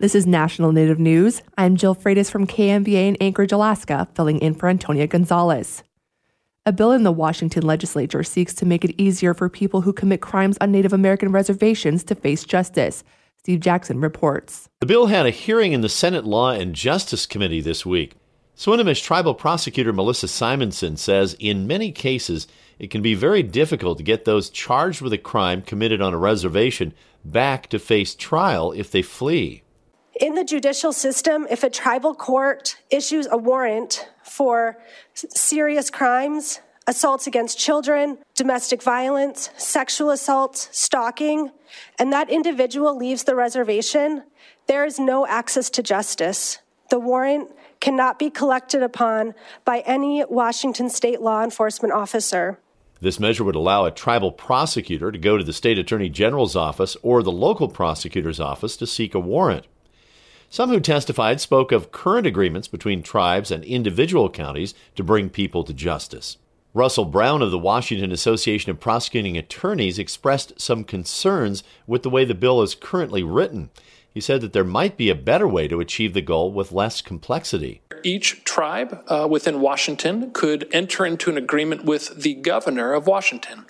This is National Native News. I'm Jill Freitas from KNBA in Anchorage, Alaska, filling in for Antonia Gonzales. A bill in the Washington legislature seeks to make it easier for people who commit crimes on Native American reservations to face justice. Steve Jackson reports. The bill had a hearing in the Senate Law and Justice Committee this week. Swinomish tribal prosecutor Melissa Simonson says in many cases it can be very difficult to get those charged with a crime committed on a reservation back to face trial if they flee. In the judicial system, if a tribal court issues a warrant for serious crimes, assaults against children, domestic violence, sexual assault, stalking, and that individual leaves the reservation, there is no access to justice. The warrant cannot be collected upon by any Washington state law enforcement officer. This measure would allow a tribal prosecutor to go to the state attorney general's office or the local prosecutor's office to seek a warrant. Some who testified spoke of current agreements between tribes and individual counties to bring people to justice. Russell Brown of the Washington Association of Prosecuting Attorneys expressed some concerns with the way the bill is currently written. He said that there might be a better way to achieve the goal with less complexity. Each tribe uh, within Washington could enter into an agreement with the governor of Washington.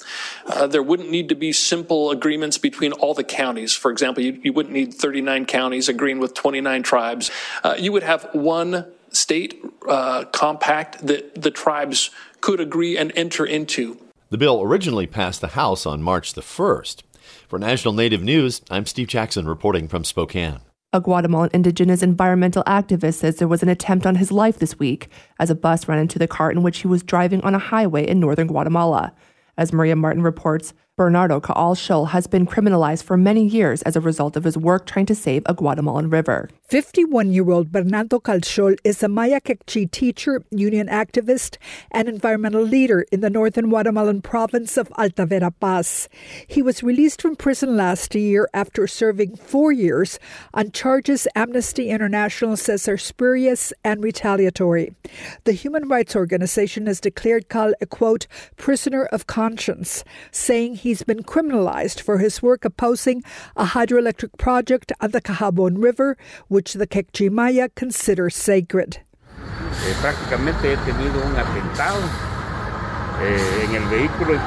Uh, there wouldn't need to be simple agreements between all the counties. For example, you, you wouldn't need 39 counties agreeing with 29 tribes. Uh, you would have one state uh, compact that the tribes could agree and enter into. The bill originally passed the House on March the 1st. For National Native News, I'm Steve Jackson reporting from Spokane. A Guatemalan indigenous environmental activist says there was an attempt on his life this week as a bus ran into the car in which he was driving on a highway in northern Guatemala. As Maria Martin reports, Bernardo Caal Xol has been criminalized for many years as a result of his work trying to save a Guatemalan river. 51 year old Bernardo Caal Xol is a Maya Kekchi teacher, union activist, and environmental leader in the northern Guatemalan province of Alta Verapaz. He was released from prison last year after serving four years on charges Amnesty International says are spurious and retaliatory. The human rights organization has declared Caal a quote, prisoner of conscience, saying he he's been criminalized for his work opposing a hydroelectric project on the Cahabon River, which the Kekchi Maya consider sacred. Eh,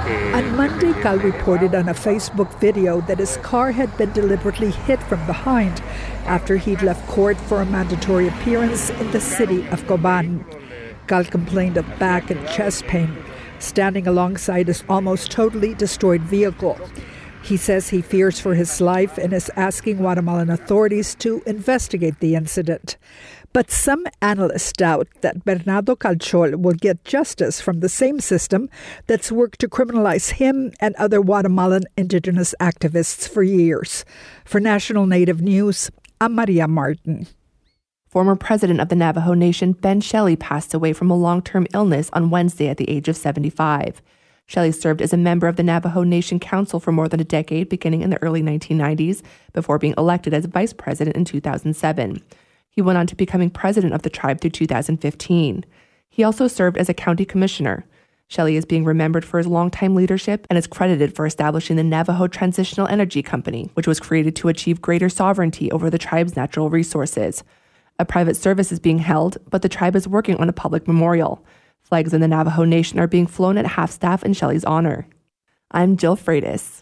eh, on Monday, Caal reported on a Facebook video that his car had been deliberately hit from behind after he'd left court for a mandatory appearance in the city of Coban. Caal complained of back and chest pain standing alongside his almost totally destroyed vehicle. He says he fears for his life and is asking Guatemalan authorities to investigate the incident. But some analysts doubt that Bernardo Caal Xol will get justice from the same system that's worked to criminalize him and other Guatemalan indigenous activists for years. For National Native News, I'm Maria Martin. Former president of the Navajo Nation, Ben Shelly, passed away from a long term illness on Wednesday at the age of 75. Shelly served as a member of the Navajo Nation Council for more than a decade, beginning in the early 1990s, before being elected as vice president in 2007. He went on to becoming president of the tribe through 2015. He also served as a county commissioner. Shelly is being remembered for his longtime leadership and is credited for establishing the Navajo Transitional Energy Company, which was created to achieve greater sovereignty over the tribe's natural resources. A private service is being held, but the tribe is working on a public memorial. Flags in the Navajo Nation are being flown at half staff in Shelly's honor. I'm Jill Freitas.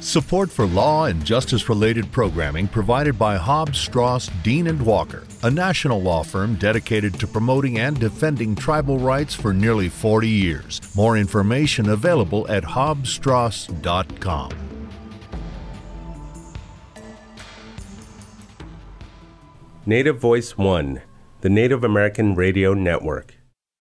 Support for law and justice related programming provided by Hobbs, Strauss, Dean and Walker, a national law firm dedicated to promoting and defending tribal rights for nearly 40 years. More information available at hobbsstrauss.com. Native Voice One, the Native American Radio Network.